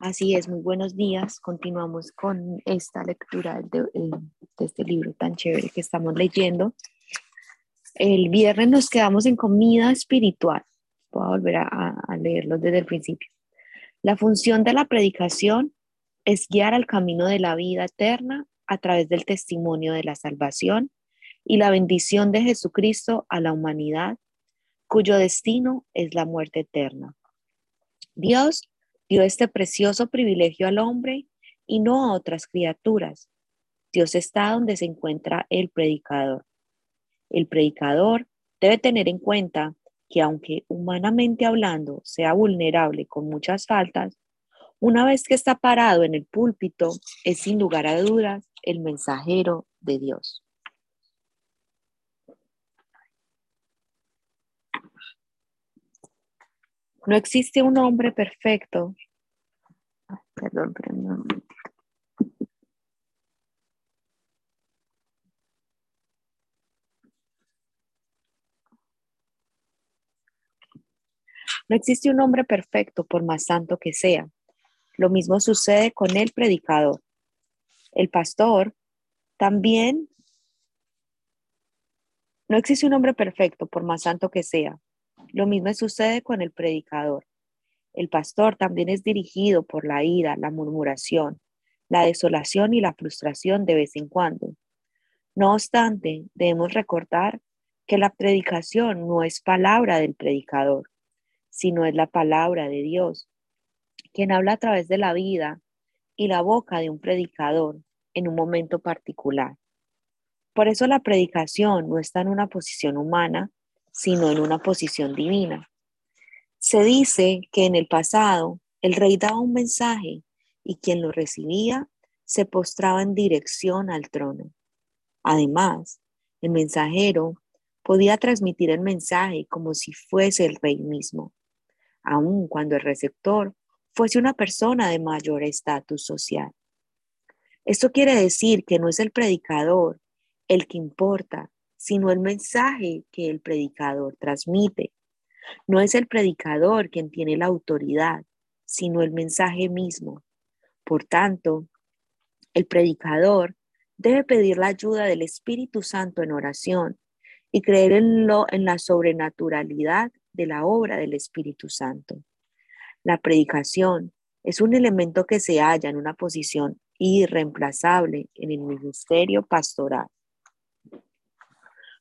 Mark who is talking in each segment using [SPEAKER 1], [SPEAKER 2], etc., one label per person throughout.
[SPEAKER 1] Así es, muy buenos días. Continuamos con esta lectura de, este libro tan chévere que estamos leyendo. El viernes nos quedamos en comida espiritual. Voy a volver a, a leerlo desde el principio. La función de la predicación es guiar al camino de la vida eterna a través del testimonio de la salvación y la bendición de Jesucristo a la humanidad, cuyo destino es la muerte eterna. Dios dio este precioso privilegio al hombre y no a otras criaturas. Dios está donde se encuentra el predicador. El predicador debe tener en cuenta que aunque humanamente hablando sea vulnerable con muchas faltas, una vez que está parado en el púlpito, es sin lugar a dudas el mensajero de Dios. No existe un hombre perfecto. Perdón, perdón. No existe un hombre perfecto por más santo que sea. Lo mismo sucede con el predicador. El pastor también no existe un hombre perfecto por más santo que sea. Lo mismo sucede con el predicador. El pastor también es dirigido por la ira, la murmuración, la desolación y la frustración de vez en cuando. No obstante, debemos recordar que la predicación no es palabra del predicador, sino es la palabra de Dios, quien habla a través de la vida y la boca de un predicador en un momento particular. Por eso la predicación no está en una posición humana, sino en una posición divina. Se dice que en el pasado el rey daba un mensaje y quien lo recibía se postraba en dirección al trono. Además, el mensajero podía transmitir el mensaje como si fuese el rey mismo, aun cuando el receptor fuese una persona de mayor estatus social. Esto quiere decir que no es el predicador el que importa, sino el mensaje que el predicador transmite. No es el predicador quien tiene la autoridad, sino el mensaje mismo. Por tanto, el predicador debe pedir la ayuda del Espíritu Santo en oración y creer en, lo, en la sobrenaturalidad de la obra del Espíritu Santo. La predicación es un elemento que se halla en una posición irreemplazable en el ministerio pastoral.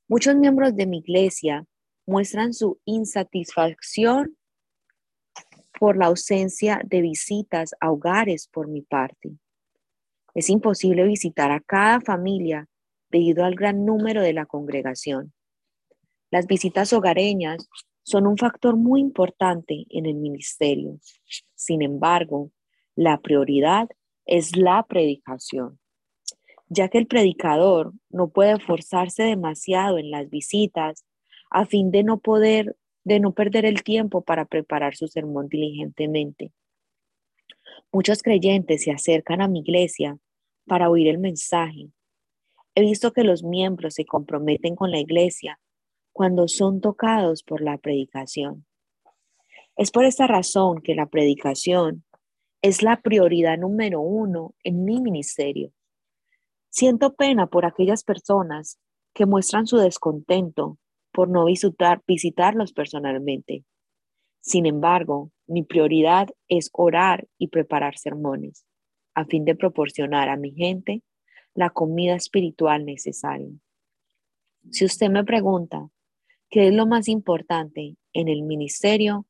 [SPEAKER 1] Muchos miembros de mi iglesia muestran su insatisfacción por la ausencia de visitas a hogares por mi parte. Es imposible visitar a cada familia debido al gran número de la congregación. Las visitas hogareñas son un factor muy importante en el ministerio. Sin embargo, la prioridad es la predicación ya que el predicador no puede forzarse demasiado en las visitas a fin de no poder, de no perder el tiempo para preparar su sermón diligentemente. Muchos creyentes se acercan a mi iglesia para oír el mensaje. He visto que los miembros se comprometen con la iglesia cuando son tocados por la predicación. Es por esta razón que la predicación es la prioridad número uno en mi ministerio. Siento pena por aquellas personas que muestran su descontento por no visitar, visitarlos personalmente. Sin embargo, mi prioridad es orar y preparar sermones a fin de proporcionar a mi gente la comida espiritual necesaria. Si usted me pregunta qué es lo más importante en el ministerio,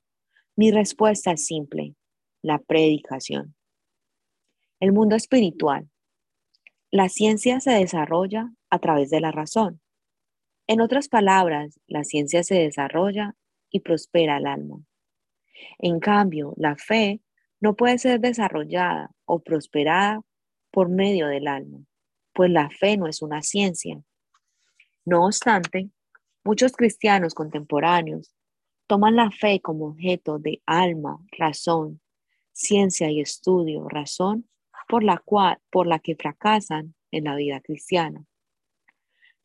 [SPEAKER 1] mi respuesta es simple, la predicación. El mundo espiritual la ciencia se desarrolla a través de la razón. En otras palabras, la ciencia se desarrolla y prospera el alma. En cambio, la fe no puede ser desarrollada o prosperada por medio del alma, pues la fe no es una ciencia. No obstante, muchos cristianos contemporáneos toman la fe como objeto de alma, razón, ciencia y estudio, razón por la, cual, por la que fracasan en la vida cristiana.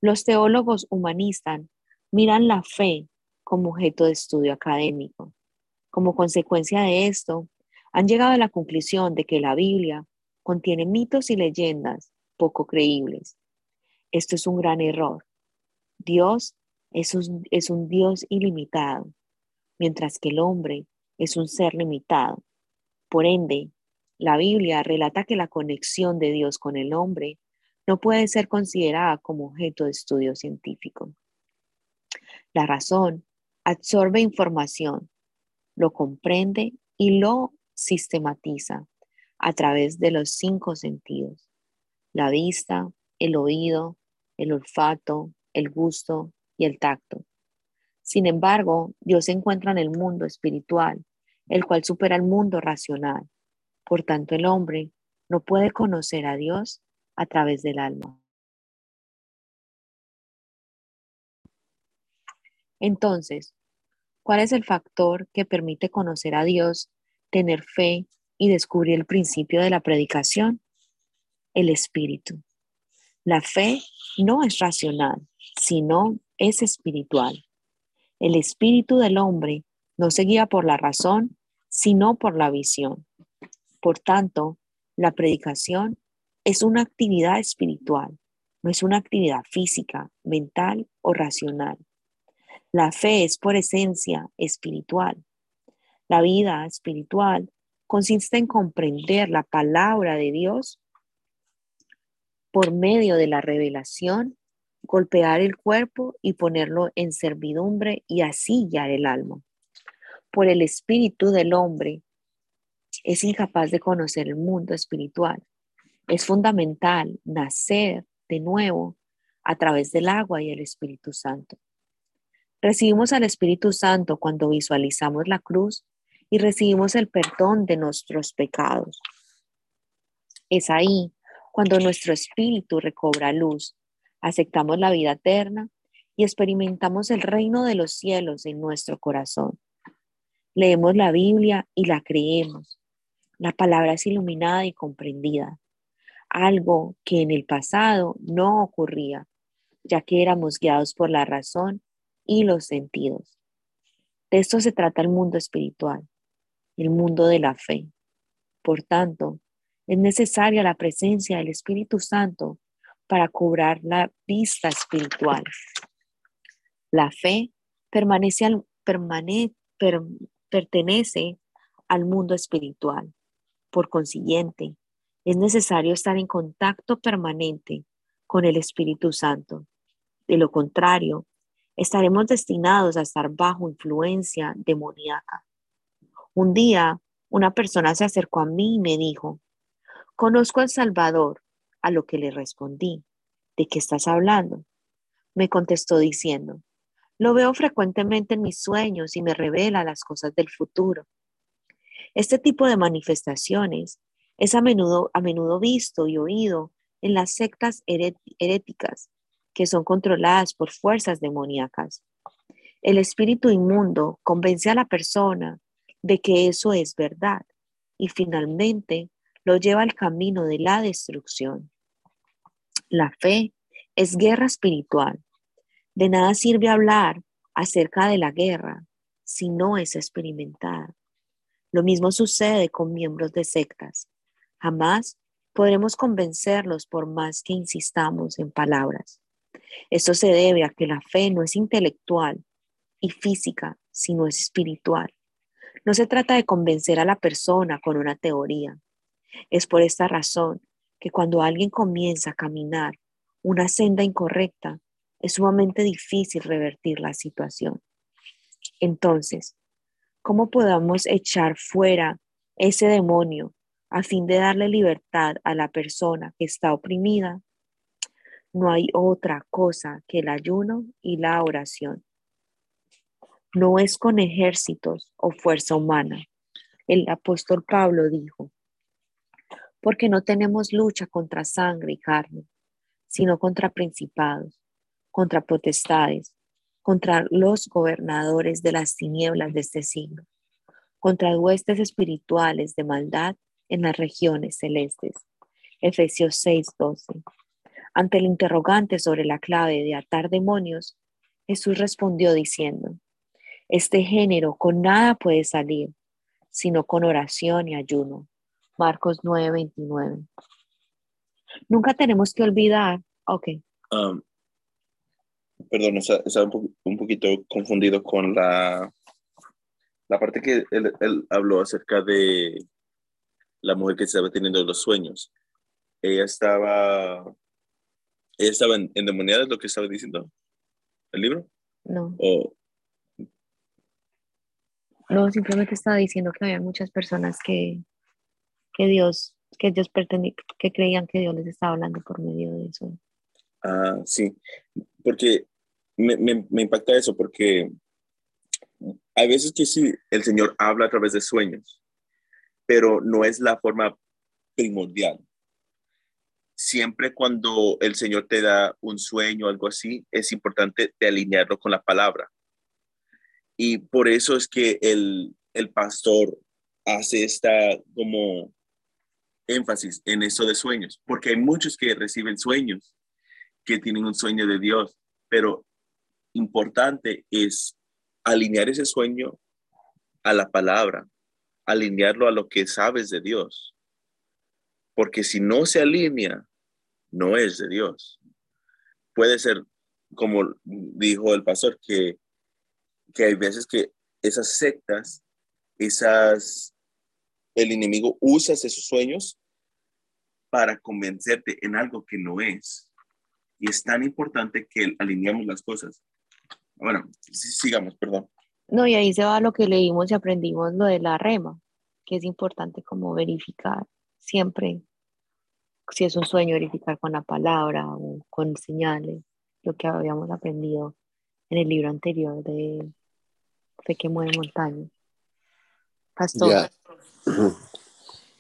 [SPEAKER 1] Los teólogos humanistas miran la fe como objeto de estudio académico. Como consecuencia de esto, han llegado a la conclusión de que la Biblia contiene mitos y leyendas poco creíbles. Esto es un gran error. Dios es un, es un Dios ilimitado, mientras que el hombre es un ser limitado. Por ende, la Biblia relata que la conexión de Dios con el hombre no puede ser considerada como objeto de estudio científico. La razón absorbe información, lo comprende y lo sistematiza a través de los cinco sentidos, la vista, el oído, el olfato, el gusto y el tacto. Sin embargo, Dios se encuentra en el mundo espiritual, el cual supera el mundo racional. Por tanto, el hombre no puede conocer a Dios a través del alma. Entonces, ¿cuál es el factor que permite conocer a Dios, tener fe y descubrir el principio de la predicación? El espíritu. La fe no es racional, sino es espiritual. El espíritu del hombre no se guía por la razón, sino por la visión. Por tanto, la predicación es una actividad espiritual, no es una actividad física, mental o racional. La fe es por esencia espiritual. La vida espiritual consiste en comprender la palabra de Dios por medio de la revelación, golpear el cuerpo y ponerlo en servidumbre y así guiar el alma. Por el espíritu del hombre es incapaz de conocer el mundo espiritual. Es fundamental nacer de nuevo a través del agua y el Espíritu Santo. Recibimos al Espíritu Santo cuando visualizamos la cruz y recibimos el perdón de nuestros pecados. Es ahí cuando nuestro espíritu recobra luz, aceptamos la vida eterna y experimentamos el reino de los cielos en nuestro corazón. Leemos la Biblia y la creemos. La palabra es iluminada y comprendida, algo que en el pasado no ocurría, ya que éramos guiados por la razón y los sentidos. De esto se trata el mundo espiritual, el mundo de la fe. Por tanto, es necesaria la presencia del Espíritu Santo para cobrar la vista espiritual. La fe pertenece al mundo espiritual. Por consiguiente, es necesario estar en contacto permanente con el Espíritu Santo. De lo contrario, estaremos destinados a estar bajo influencia demoníaca. Un día, una persona se acercó a mí y me dijo, conozco al Salvador, a lo que le respondí, ¿de qué estás hablando? Me contestó diciendo, lo veo frecuentemente en mis sueños y me revela las cosas del futuro. Este tipo de manifestaciones es a menudo, a menudo visto y oído en las sectas heréticas que son controladas por fuerzas demoníacas. El espíritu inmundo convence a la persona de que eso es verdad y finalmente lo lleva al camino de la destrucción. La fe es guerra espiritual. De nada sirve hablar acerca de la guerra si no es experimentada. Lo mismo sucede con miembros de sectas. Jamás podremos convencerlos por más que insistamos en palabras. Esto se debe a que la fe no es intelectual y física, sino es espiritual. No se trata de convencer a la persona con una teoría. Es por esta razón que cuando alguien comienza a caminar una senda incorrecta, es sumamente difícil revertir la situación. Entonces, ¿cómo podamos echar fuera ese demonio a fin de darle libertad a la persona que está oprimida? No hay otra cosa que el ayuno y la oración. No es con ejércitos o fuerza humana. El apóstol Pablo dijo, porque no tenemos lucha contra sangre y carne, sino contra principados, contra potestades, contra los gobernadores de las tinieblas de este siglo, contra huestes espirituales de maldad en las regiones celestes. Efesios 6:12. Ante el interrogante sobre la clave de atar demonios, Jesús respondió diciendo, este género con nada puede salir, sino con oración y ayuno. Marcos 9:29. Nunca tenemos que olvidar, ok.
[SPEAKER 2] Um, perdón, estaba un, poquito confundido con la, la parte que él, él, habló acerca de la mujer que estaba teniendo los sueños. Ella estaba, ella estaba endemoniada, es lo que estaba diciendo el libro.
[SPEAKER 1] No. No, simplemente estaba diciendo que había muchas personas que, que Dios, que Dios que creían que Dios les estaba hablando por medio de eso.
[SPEAKER 2] Ah, sí, porque me, impacta eso, porque hay veces que sí, el Señor habla a través de sueños, pero no es la forma primordial. Siempre cuando el Señor te da un sueño o algo así, es importante de alinearlo con la palabra. Y por eso es que el, el pastor hace esta como énfasis en eso de sueños, porque hay muchos que reciben sueños, que tienen un sueño de Dios, pero importante es alinear ese sueño a la palabra, alinearlo a lo que sabes de Dios, porque si no se alinea, no es de Dios. Puede ser, como dijo el pastor, que, que hay veces que esas sectas, esas, el enemigo usa esos sueños para convencerte en algo que no es. Y es tan importante que alineamos las cosas. Bueno, sigamos, perdón.
[SPEAKER 1] No, y ahí se va lo que leímos y aprendimos, lo de la rema, que es importante como verificar siempre, si es un sueño, verificar con la palabra o con señales, lo que habíamos aprendido en el libro anterior de Fe que mueve montañas.
[SPEAKER 3] Pastor.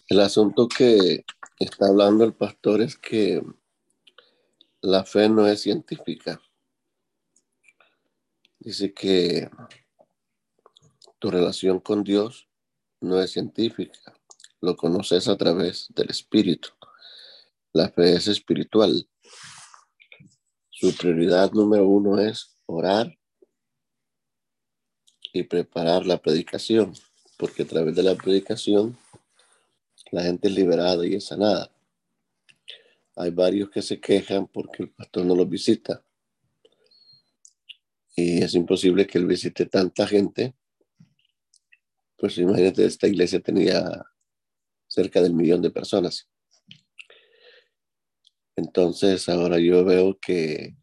[SPEAKER 3] El asunto que está hablando el pastor es que la fe no es científica. Dice que tu relación con Dios no es científica, lo conoces a través del Espíritu. La fe es espiritual. Su prioridad número uno es orar y preparar la predicación, porque a través de la predicación la gente es liberada y es sanada. Hay varios que se quejan porque el pastor no los visita. Y es imposible que él visite tanta gente. Pues imagínate, esta iglesia tenía cerca del millón de personas. Entonces ahora yo veo que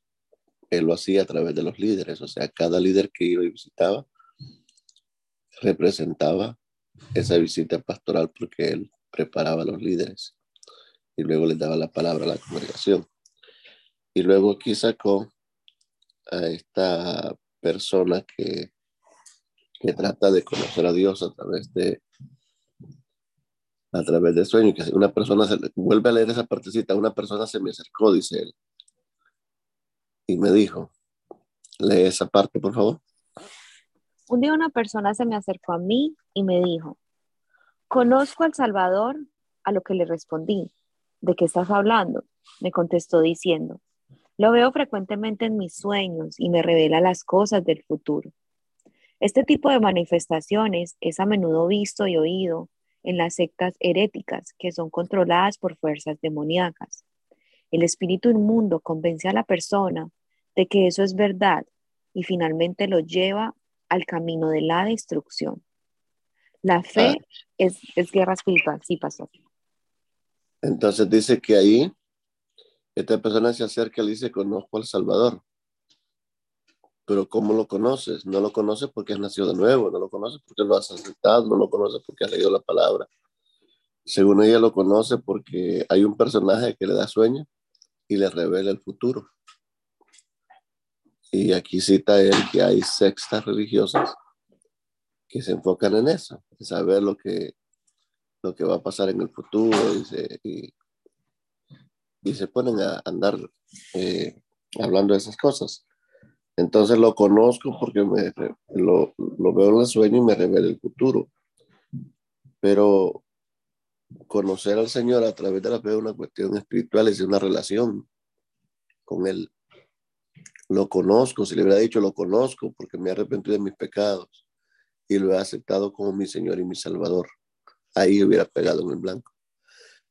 [SPEAKER 3] él lo hacía a través de los líderes, o sea, cada líder que iba y visitaba representaba esa visita pastoral porque él preparaba a los líderes y luego les daba la palabra a la congregación. Y luego aquí sacó a esta persona que, que trata de conocer a Dios a través de a través del sueño, que una persona se vuelve a leer esa partecita, una persona se me acercó, dice él, y me dijo, lee esa parte, por favor.
[SPEAKER 1] Un día una persona se me acercó a mí y me dijo, conozco al Salvador, a lo que le respondí, ¿de qué estás hablando? Me contestó diciendo, lo veo frecuentemente en mis sueños y me revela las cosas del futuro. Este tipo de manifestaciones es a menudo visto y oído en las sectas heréticas que son controladas por fuerzas demoníacas. El espíritu inmundo convence a la persona de que eso es verdad y finalmente lo lleva al camino de la destrucción. La fe ah. es, es, guerra espiritual, sí, pastor.
[SPEAKER 3] Entonces dice que ahí esta persona se acerca y le dice, conozco al Salvador. Pero ¿cómo lo conoces? No lo conoces porque has nacido de nuevo, no lo conoces porque lo has aceptado, no lo conoces porque has leído la palabra. Según ella lo conoce porque hay un personaje que le da sueño y le revela el futuro. Y aquí cita él que hay sextas religiosas que se enfocan en eso, en saber lo que, lo que va a pasar en el futuro y se, y, se ponen a andar eh, hablando de esas cosas. Entonces lo conozco porque me, lo, lo veo en el sueño y me revela el futuro. Pero conocer al Señor a través de la fe es una cuestión espiritual, es una relación con Él lo conozco, si le hubiera dicho lo conozco porque me he arrepentido de mis pecados y lo he aceptado como mi Señor y mi Salvador. Ahí hubiera pegado en el blanco.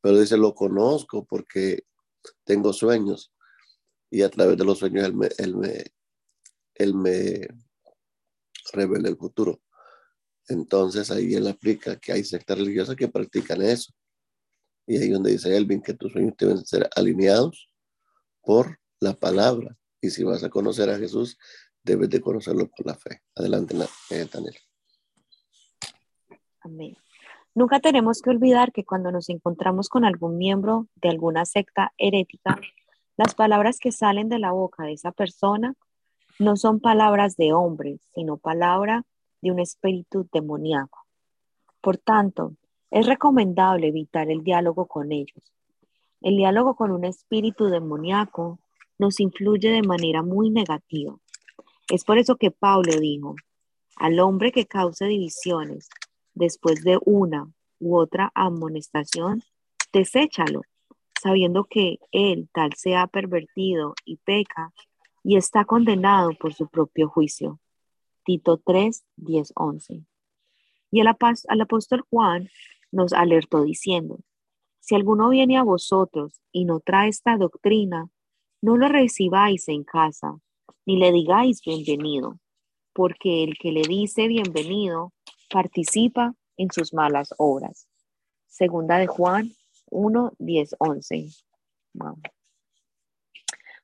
[SPEAKER 3] Pero dice, lo conozco porque tengo sueños y a través de los sueños él me, él me, él me revela el futuro. Entonces ahí él aplica que hay sectas religiosas que practican eso. Y ahí donde dice Elvin que tus sueños deben ser alineados por la palabra. Y si vas a conocer a Jesús, debes de conocerlo por la fe. Adelante, Daniel.
[SPEAKER 1] Amén. Nunca tenemos que olvidar que cuando nos encontramos con algún miembro de alguna secta herética, las palabras que salen de la boca de esa persona no son palabras de hombre, sino palabra de un espíritu demoníaco. Por tanto, es recomendable evitar el diálogo con ellos. El diálogo con un espíritu demoníaco nos influye de manera muy negativa. Es por eso que Pablo dijo, al hombre que cause divisiones después de una u otra amonestación, deséchalo, sabiendo que él tal se ha pervertido y peca y está condenado por su propio juicio. Tito 3, 10, 11. Y el, al apóstol Juan nos alertó diciendo, si alguno viene a vosotros y no trae esta doctrina, no lo recibáis en casa, ni le digáis bienvenido, porque el que le dice bienvenido participa en sus malas obras. Segunda de Juan 1, 10, 11.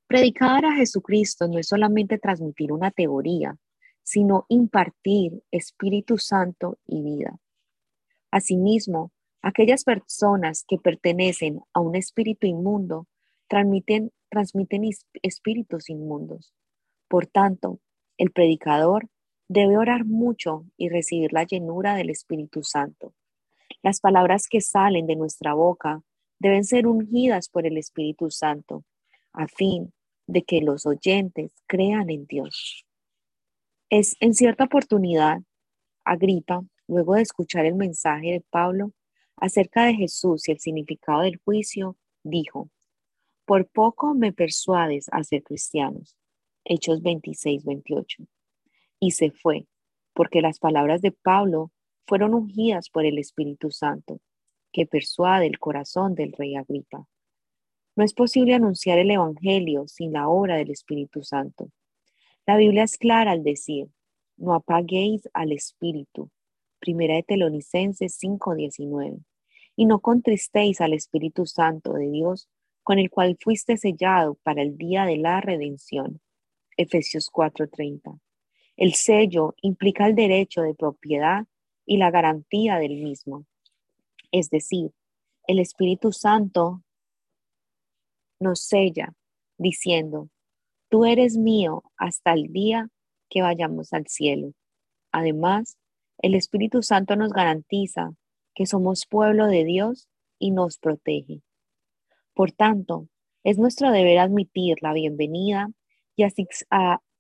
[SPEAKER 1] Predicar a Jesucristo no es solamente transmitir una teoría, sino impartir Espíritu Santo y vida. Asimismo, aquellas personas que pertenecen a un espíritu inmundo transmiten, transmiten espíritus inmundos. Por tanto, el predicador debe orar mucho y recibir la llenura del Espíritu Santo. Las palabras que salen de nuestra boca deben ser ungidas por el Espíritu Santo, a fin de que los oyentes crean en Dios. Es en cierta oportunidad, Agripa luego de escuchar el mensaje de Pablo acerca de Jesús y el significado del juicio, dijo, por poco me persuades a ser cristianos. Hechos 26, 28. Y se fue, porque las palabras de Pablo fueron ungidas por el Espíritu Santo, que persuade el corazón del rey Agripa. No es posible anunciar el Evangelio sin la obra del Espíritu Santo. La Biblia es clara al decir, no apaguéis al Espíritu, Primera de Telonicenses 5:19. Y no contristéis al Espíritu Santo de Dios, con el cual fuiste sellado para el día de la redención. Efesios 4:30. El sello implica el derecho de propiedad y la garantía del mismo. Es decir, el Espíritu Santo nos sella diciendo, tú eres mío hasta el día que vayamos al cielo. Además, el Espíritu Santo nos garantiza que somos pueblo de Dios y nos protege. Por tanto, es nuestro deber admitir la bienvenida y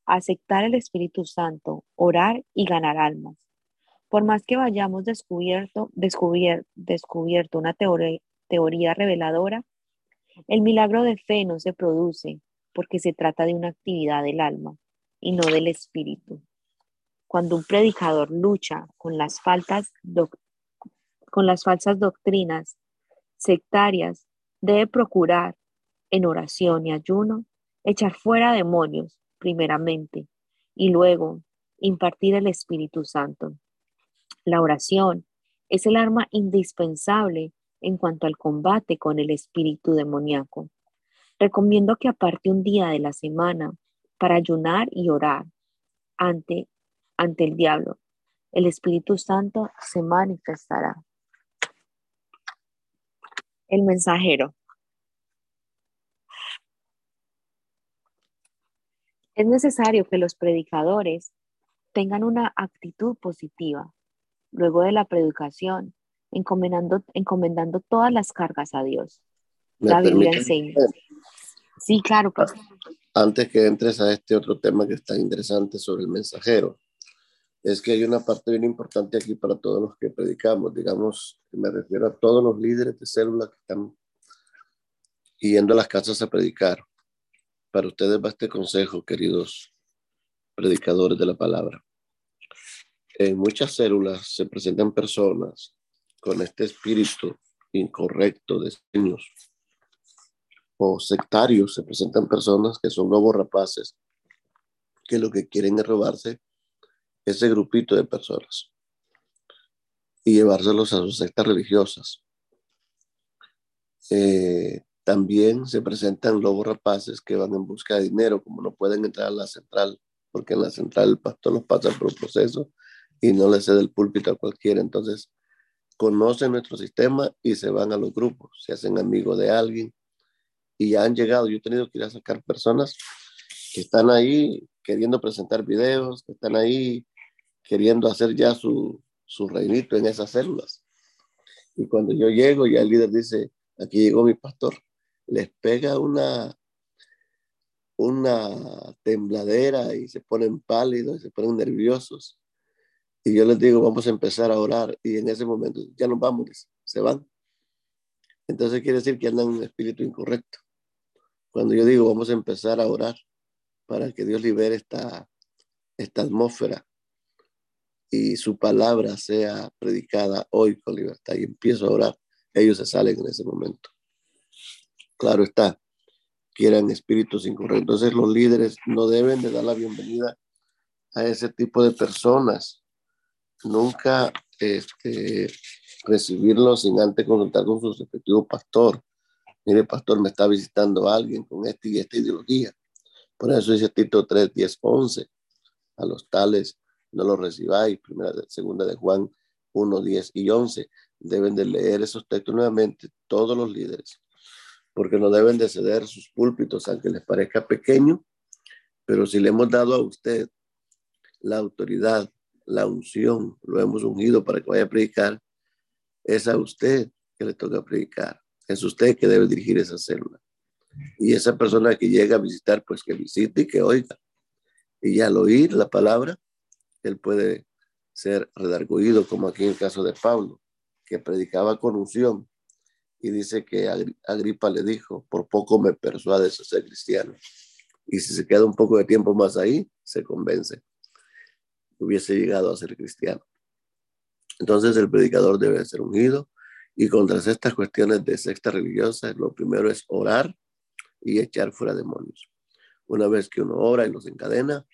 [SPEAKER 1] aceptar el Espíritu Santo, orar y ganar almas. Por más que vayamos descubierto, descubierto una teoría, teoría reveladora, el milagro de fe no se produce porque se trata de una actividad del alma y no del espíritu. Cuando un predicador lucha con las, faltas con las falsas doctrinas sectarias, debe procurar en oración y ayuno echar fuera demonios primeramente y luego impartir el Espíritu Santo. La oración es el arma indispensable en cuanto al combate con el espíritu demoníaco. Recomiendo que aparte un día de la semana para ayunar y orar ante ante el diablo. El Espíritu Santo se manifestará. El mensajero. Es necesario que los predicadores tengan una actitud positiva luego de la predicación, encomendando, encomendando todas las cargas a Dios. La Biblia enseña. Sí, claro. Pues.
[SPEAKER 3] Antes que entres a este otro tema que está interesante sobre el mensajero, es que hay una parte bien importante aquí para todos los que predicamos, digamos, me refiero a todos los líderes de célula que están yendo a las casas a predicar. Para ustedes va este consejo, queridos predicadores de la palabra. en muchas células se presentan personas con este espíritu incorrecto de sueños o sectarios, se presentan personas que son nuevos rapaces, que lo que quieren es robarse ese grupito de personas y llevárselos a sus sectas religiosas. Eh, también se presentan lobos rapaces que van en busca de dinero, como no pueden entrar a la central, porque en la central el pastor los pasa por un proceso y no le cede el púlpito a cualquiera. Entonces, conocen nuestro sistema y se van a los grupos, se hacen amigos de alguien y ya han llegado. Yo he tenido que ir a sacar personas que están ahí queriendo presentar videos, que están ahí queriendo hacer ya su, su reinito en esas células. Y cuando yo llego, ya el líder dice, aquí llegó mi pastor, les pega una, una tembladera y se ponen pálidos, se ponen nerviosos. Y yo les digo, vamos a empezar a orar. Y en ese momento, ya nos vamos, se van. Entonces quiere decir que andan en un espíritu incorrecto. Cuando yo digo, vamos a empezar a orar para que Dios libere esta, esta atmósfera y su palabra sea predicada hoy con libertad y empiezo a orar, ellos se salen en ese momento. Claro está, quieran espíritus incorrectos. Entonces los líderes no deben de dar la bienvenida a ese tipo de personas. Nunca este, recibirlos sin antes consultar con su respectivo pastor. Mire, pastor, me está visitando alguien con esta y esta ideología. Por eso dice Tito 3, 10, 11. A los tales no lo recibáis. Primera, segunda de Juan 1, 10 y 11. Deben de leer esos textos nuevamente todos los líderes, porque no deben de ceder sus púlpitos, aunque les parezca pequeño, pero si le hemos dado a usted la autoridad, la unción, lo hemos ungido para que vaya a predicar, es a usted que le toca predicar, es usted que debe dirigir esa célula. Y esa persona que llega a visitar, pues que visite y que oiga. Y al oír la palabra, él puede ser redarguido, como aquí en el caso de Pablo, que predicaba con unción y dice que Agripa le dijo, por poco me persuades a ser cristiano. Y si se queda un poco de tiempo más ahí, se convence. Hubiese llegado a ser cristiano. Entonces el predicador debe ser ungido y contra estas cuestiones de secta religiosa, lo primero es orar y echar fuera demonios. Una vez que uno ora y los encadena,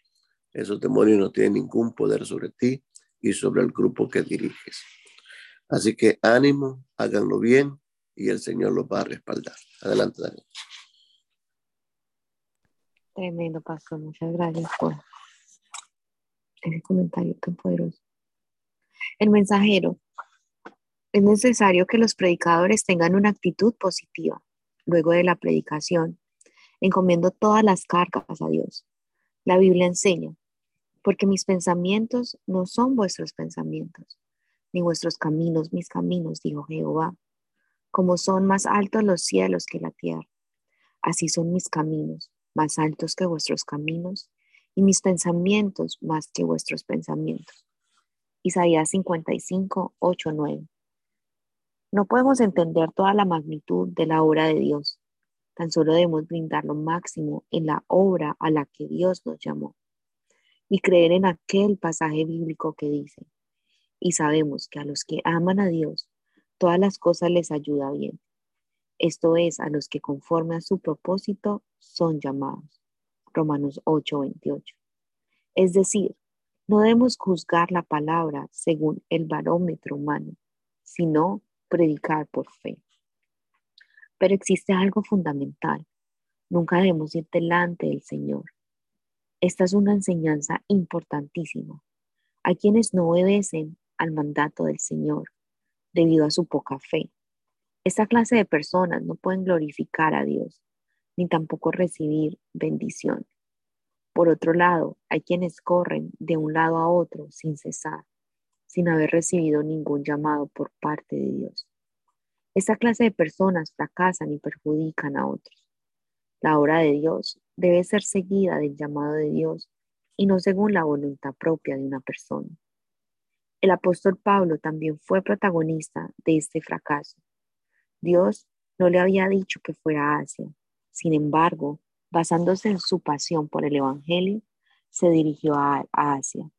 [SPEAKER 3] esos demonios no tienen ningún poder sobre ti y sobre el grupo que diriges. Así que ánimo, háganlo bien y el Señor los va a respaldar. Adelante, Daniel.
[SPEAKER 1] Tremendo, pastor. Muchas gracias por ese comentario tan poderoso. El mensajero. Es necesario que los predicadores tengan una actitud positiva luego de la predicación. Encomiendo todas las cargas a Dios. La Biblia enseña, porque mis pensamientos no son vuestros pensamientos, ni vuestros caminos mis caminos, dijo Jehová. Como son más altos los cielos que la tierra, así son mis caminos, más altos que vuestros caminos, y mis pensamientos más que vuestros pensamientos. Isaías 55, 8, 9. No podemos entender toda la magnitud de la obra de Dios, tan solo debemos brindar lo máximo en la obra a la que Dios nos llamó y creer en aquel pasaje bíblico que dice, y sabemos que a los que aman a Dios, todas las cosas les ayuda bien. Esto es, a los que conforme a su propósito son llamados. Romanos 8:28. Es decir, no debemos juzgar la palabra según el barómetro humano, sino predicar por fe. Pero existe algo fundamental. Nunca debemos ir delante del Señor esta es una enseñanza importantísima. Hay quienes no obedecen al mandato del Señor debido a su poca fe. Esta clase de personas no pueden glorificar a Dios ni tampoco recibir bendición. Por otro lado, hay quienes corren de un lado a otro sin cesar, sin haber recibido ningún llamado por parte de Dios. Esta clase de personas fracasan y perjudican a otros. La obra de Dios debe ser seguida del llamado de Dios y no según la voluntad propia de una persona. El apóstol Pablo también fue protagonista de este fracaso. Dios no le había dicho que fuera a Asia. Sin embargo, basándose en su pasión por el Evangelio, se dirigió a, Asia.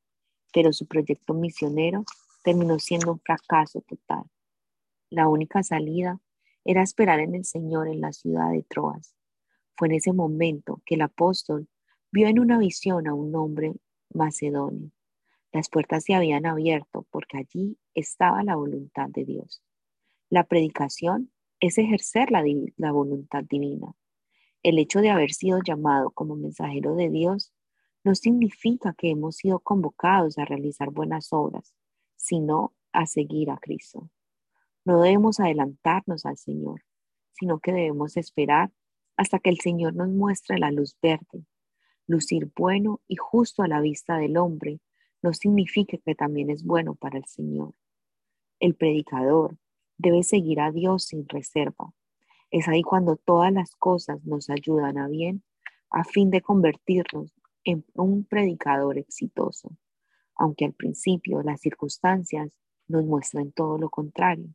[SPEAKER 1] pero su proyecto misionero terminó siendo un fracaso total. La única salida era esperar en el Señor en la ciudad de Troas. Fue en ese momento que el apóstol vio en una visión a un hombre macedonio. Las puertas se habían abierto porque allí estaba la voluntad de Dios. La predicación es ejercer la, voluntad divina. El hecho de haber sido llamado como mensajero de Dios no significa que hemos sido convocados a realizar buenas obras, sino a seguir a Cristo. No debemos adelantarnos al Señor, sino que debemos esperar hasta que el Señor nos muestre la luz verde. Lucir bueno y justo a la vista del hombre no significa que también es bueno para el Señor. El predicador debe seguir a Dios sin reserva. Es ahí cuando todas las cosas nos ayudan a bien a fin de convertirnos en un predicador exitoso, aunque al principio las circunstancias nos muestran todo lo contrario.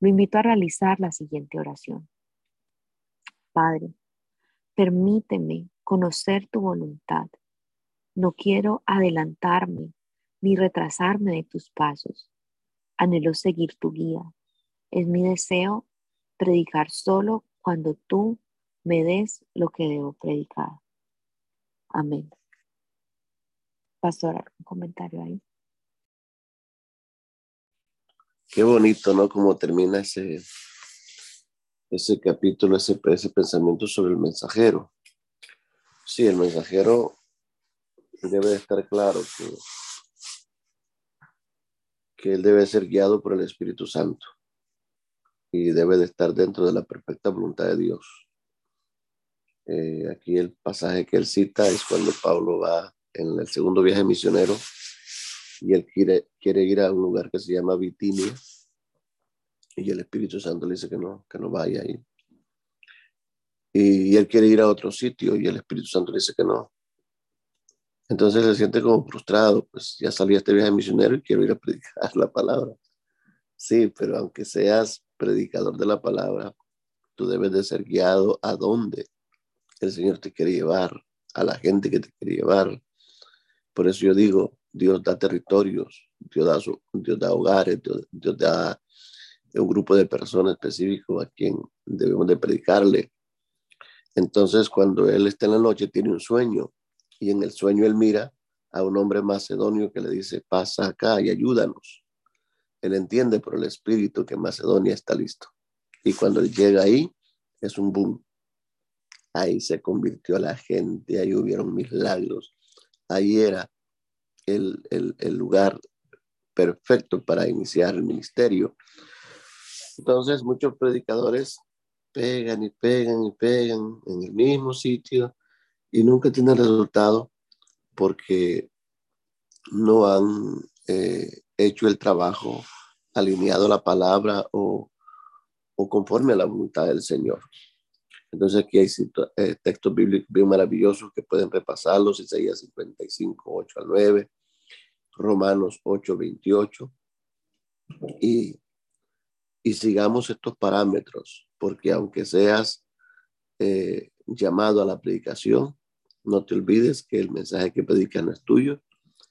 [SPEAKER 1] Lo invito a realizar la siguiente oración. Padre, permíteme conocer tu voluntad. No quiero adelantarme ni retrasarme de tus pasos. Anhelo seguir tu guía. Es mi deseo predicar solo cuando tú me des lo que debo predicar. Amén. Pastor, un comentario ahí.
[SPEAKER 3] Qué bonito, ¿no? Como termina ese, ese capítulo, ese, ese pensamiento sobre el mensajero. Sí, el mensajero debe estar claro que, él debe ser guiado por el Espíritu Santo y debe de estar dentro de la perfecta voluntad de Dios. Eh, aquí el pasaje que él cita es cuando Pablo va en el segundo viaje misionero y él quiere, quiere ir a un lugar que se llama Bitinia y el Espíritu Santo le dice que no, que no vaya ahí. Y, y él quiere ir a otro sitio y el Espíritu Santo le dice que no. Entonces se siente como frustrado, pues ya salí a este viaje misionero y quiero ir a predicar la palabra. Sí, pero aunque seas predicador de la palabra, tú debes de ser guiado a dónde el Señor te quiere llevar, a la gente que te quiere llevar. Por eso yo digo, Dios da territorios, Dios da, Dios da hogares, Dios, da un grupo de personas específicos a quien debemos de predicarle. Entonces, cuando Él está en la noche, tiene un sueño y en el sueño Él mira a un hombre macedonio que le dice, pasa acá y ayúdanos. Él entiende por el Espíritu que Macedonia está listo. Y cuando llega ahí, es un boom ahí se convirtió la gente, ahí hubieron milagros, ahí era el, lugar perfecto para iniciar el ministerio. Entonces muchos predicadores pegan y pegan y pegan en el mismo sitio y nunca tienen resultado porque no han eh, hecho el trabajo alineado a la palabra o, o conforme a la voluntad del Señor. Entonces aquí hay eh, textos bíblicos bien maravillosos que pueden repasarlos, Isaías 55, 8 al 9, Romanos 8, 28. Y, y sigamos estos parámetros, porque aunque seas eh, llamado a la predicación, no te olvides que el mensaje que predicas no es tuyo,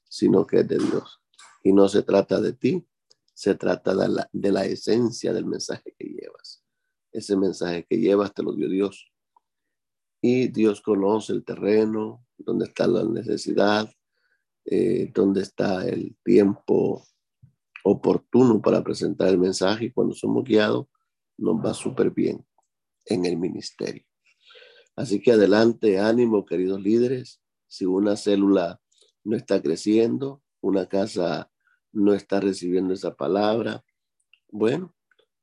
[SPEAKER 3] sino que es de Dios. Y no se trata de ti, se trata de la, de la esencia del mensaje que llevas ese mensaje que llevas te lo dio Dios. Y Dios conoce el terreno, donde está la necesidad, eh, donde está el tiempo oportuno para presentar el mensaje y cuando somos guiados nos va súper bien en el ministerio. Así que adelante, ánimo, queridos líderes. Si una célula no está creciendo, una casa no está recibiendo esa palabra, bueno,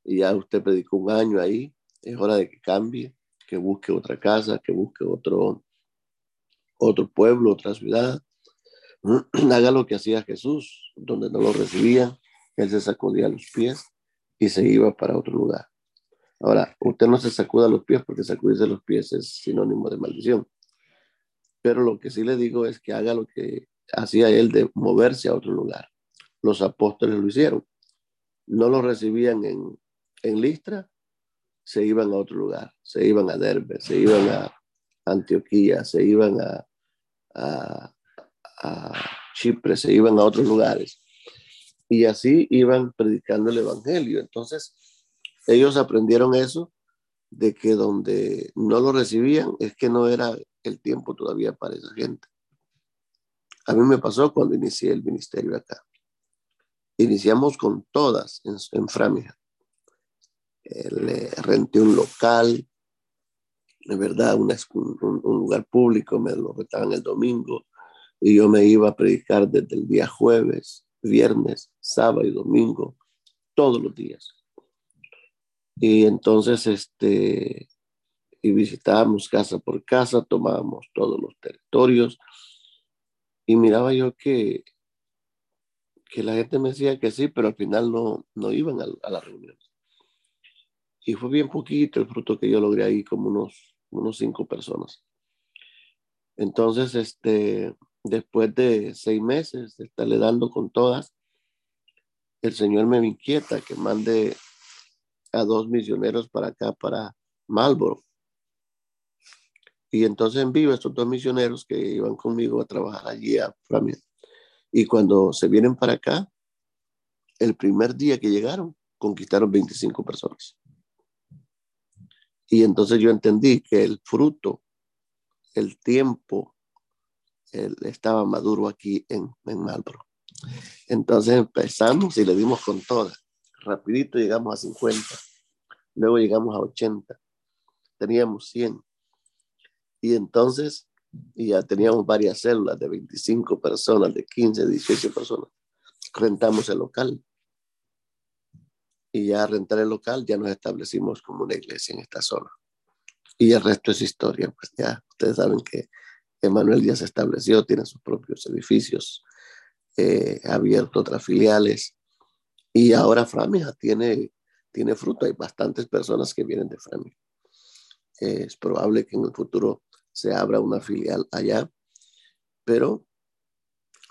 [SPEAKER 3] y ya usted predicó un año ahí, es hora de que cambie, que busque otra casa, que busque otro, otro pueblo, otra ciudad. Haga lo que hacía Jesús, donde no lo recibían, él se sacudía los pies y se iba para otro lugar. Ahora, usted no se sacuda los pies porque sacudirse los pies es sinónimo de maldición. Pero lo que sí le digo es que haga lo que hacía él de moverse a otro lugar. Los apóstoles lo hicieron. No lo recibían en, en Listra, se iban a otro lugar, se iban a Derbe, se iban a Antioquía, se iban a, a, Chipre, se iban a otros lugares. Y así iban predicando el Evangelio. Entonces, ellos aprendieron eso de que donde no lo recibían es que no era el tiempo todavía para esa gente. A mí me pasó cuando inicié el ministerio acá. Iniciamos con todas en, en. Eh, le renté un local, de verdad, un, un, lugar público, me lo rentaban el domingo y yo me iba a predicar desde el día jueves, viernes, sábado y domingo, todos los días. Y entonces, este, y visitábamos casa por casa, tomábamos todos los territorios y miraba yo que, que la gente me decía que sí, pero al final no, no iban a, a las reuniones. Y fue bien poquito el fruto que yo logré ahí, como unos, unos cinco personas. Entonces, este, después de seis meses de estarle dando con todas, el Señor me inquieta que mande a dos misioneros para acá, para Marlboro. Y entonces envío a estos dos misioneros que iban conmigo a trabajar allí a Framia. Y cuando se vienen para acá, el primer día que llegaron, conquistaron 25 personas. Y entonces yo entendí que el fruto, el tiempo, estaba maduro aquí en, en Marlboro. Entonces empezamos y le dimos con todas rapidito llegamos a 50, luego llegamos a 80, teníamos 100. Y entonces y ya teníamos varias células de 25 personas, de 15, 18 personas. Rentamos el local. Y ya rentar el local ya nos establecimos como una iglesia en esta zona. Y el resto es historia, pues ya ustedes saben que Emanuel ya se estableció, tiene sus propios edificios, eh, ha abierto otras filiales y ahora Framia tiene, tiene fruto. Hay bastantes personas que vienen de Framia. es probable que en el futuro se abra una filial allá, pero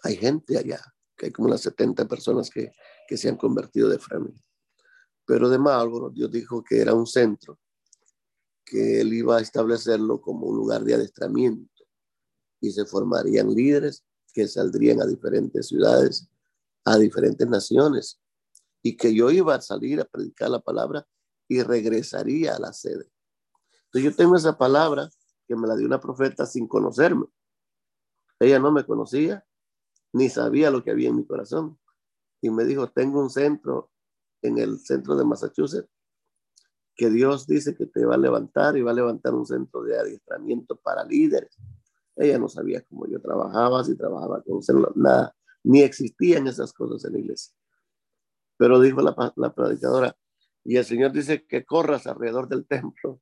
[SPEAKER 3] hay gente allá, que hay como unas 70 personas que, que se han convertido de Framia. Pero de Marlboro, Dios dijo que era un centro, que él iba a establecerlo como un lugar de adestramiento y se formarían líderes que saldrían a diferentes ciudades, a diferentes naciones y que yo iba a salir a predicar la palabra y regresaría a la sede. Entonces yo tengo esa palabra que me la dio una profeta sin conocerme. Ella no me conocía ni sabía lo que había en mi corazón. Y me dijo, tengo un centro en el centro de Massachusetts que Dios dice que te va a levantar y va a levantar un centro de adiestramiento para líderes. Ella no sabía cómo yo trabajaba, si trabajaba con células, nada, ni existían esas cosas en la iglesia. Pero dijo la, predicadora, y el Señor dice que corras alrededor del templo.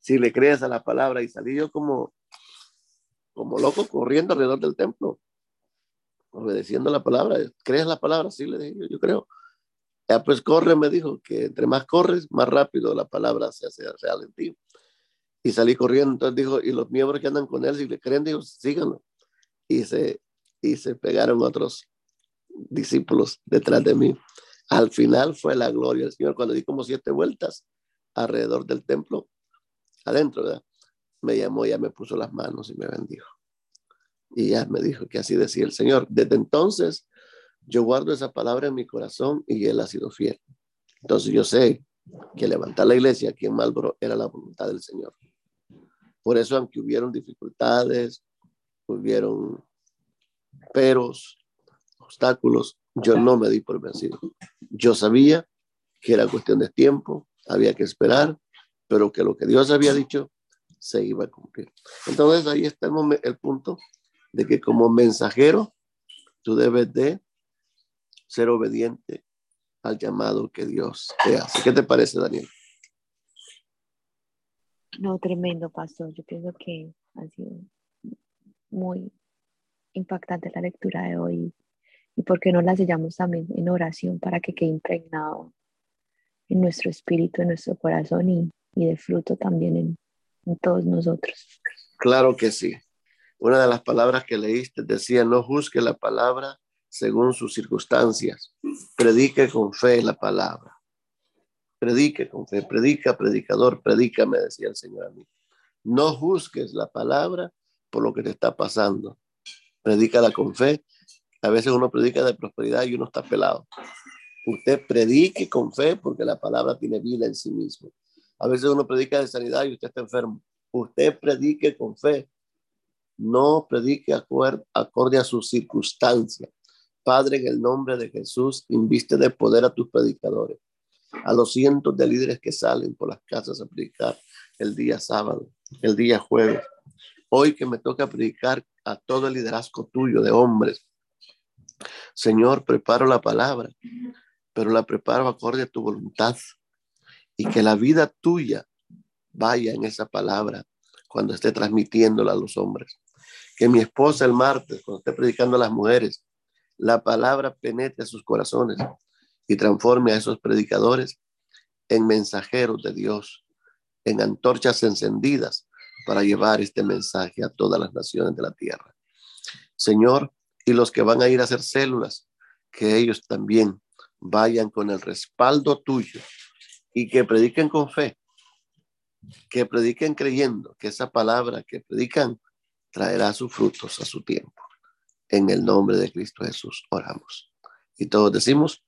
[SPEAKER 3] Si le crees a la palabra y salí yo como, como loco corriendo alrededor del templo, obedeciendo la palabra. ¿Crees la palabra? Sí, le dije yo, yo creo. Ya pues corre, me dijo, que entre más corres, más rápido la palabra se hace real en ti. Y salí corriendo, entonces dijo, y los miembros que andan con él, si le creen, dijo, síganlo. Y se, y se pegaron otros discípulos detrás de mí. Al final fue la gloria del Señor cuando di como siete vueltas alrededor del templo, adentro, ¿verdad? Me llamó, ya me puso las manos y me bendijo. Y ya me dijo que así decía el Señor. Desde entonces, yo guardo esa palabra en mi corazón y Él ha sido fiel. Entonces yo sé que levantar la iglesia aquí en Malboro era la voluntad del Señor. Por eso, aunque hubieron dificultades, hubieron peros, obstáculos, yo no me di por vencido. Yo sabía que era cuestión de tiempo, había que esperar, pero que lo que Dios había dicho se iba a cumplir. Entonces ahí está el, punto de que como mensajero tú debes de ser obediente al llamado que Dios te hace. ¿Qué te parece, Daniel?
[SPEAKER 1] No, tremendo, pastor. Yo pienso que ha sido muy impactante la lectura de hoy y por qué no la sellamos también en oración para que quede impregnado en nuestro espíritu, en nuestro corazón y, y de fruto también en, en todos nosotros.
[SPEAKER 3] Claro que sí. Una de las palabras que leíste decía, no juzgue la palabra según sus circunstancias, predique con fe la palabra. Predique con fe, predica, predicador, predica, me decía el Señor a mí. No juzgues la palabra por lo que te está pasando. Predícala con fe. A veces uno predica de prosperidad y uno está pelado. Usted predique con fe porque la palabra tiene vida en sí mismo. A veces uno predica de sanidad y usted está enfermo. Usted predique con fe. No predique acorde a sus circunstancias. Padre, en el nombre de Jesús, inviste de poder a tus predicadores, a los cientos de líderes que salen por las casas a predicar el día sábado, el día jueves. Hoy que me toca predicar a todo el liderazgo tuyo de hombres. Señor, preparo la palabra, pero la preparo acorde a tu voluntad y que la vida tuya vaya en esa palabra cuando esté transmitiéndola a los hombres. Que mi esposa el martes, cuando esté predicando a las mujeres, la palabra penetre sus corazones y transforme a esos predicadores en mensajeros de Dios, en antorchas encendidas para llevar este mensaje a todas las naciones de la tierra. Señor, y los que van a ir a hacer células, que ellos también vayan con el respaldo tuyo y que prediquen con fe, que prediquen creyendo que esa palabra que predican traerá sus frutos a su tiempo. En el nombre de Cristo Jesús oramos. Y todos decimos,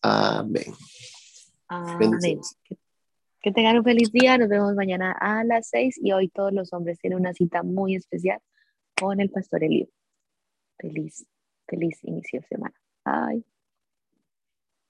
[SPEAKER 3] amén.
[SPEAKER 1] Amén. Que, tengan un feliz día. Nos vemos mañana a las seis y hoy todos los hombres tienen una cita muy especial con el pastor Elío. Feliz, feliz inicio de semana. Bye.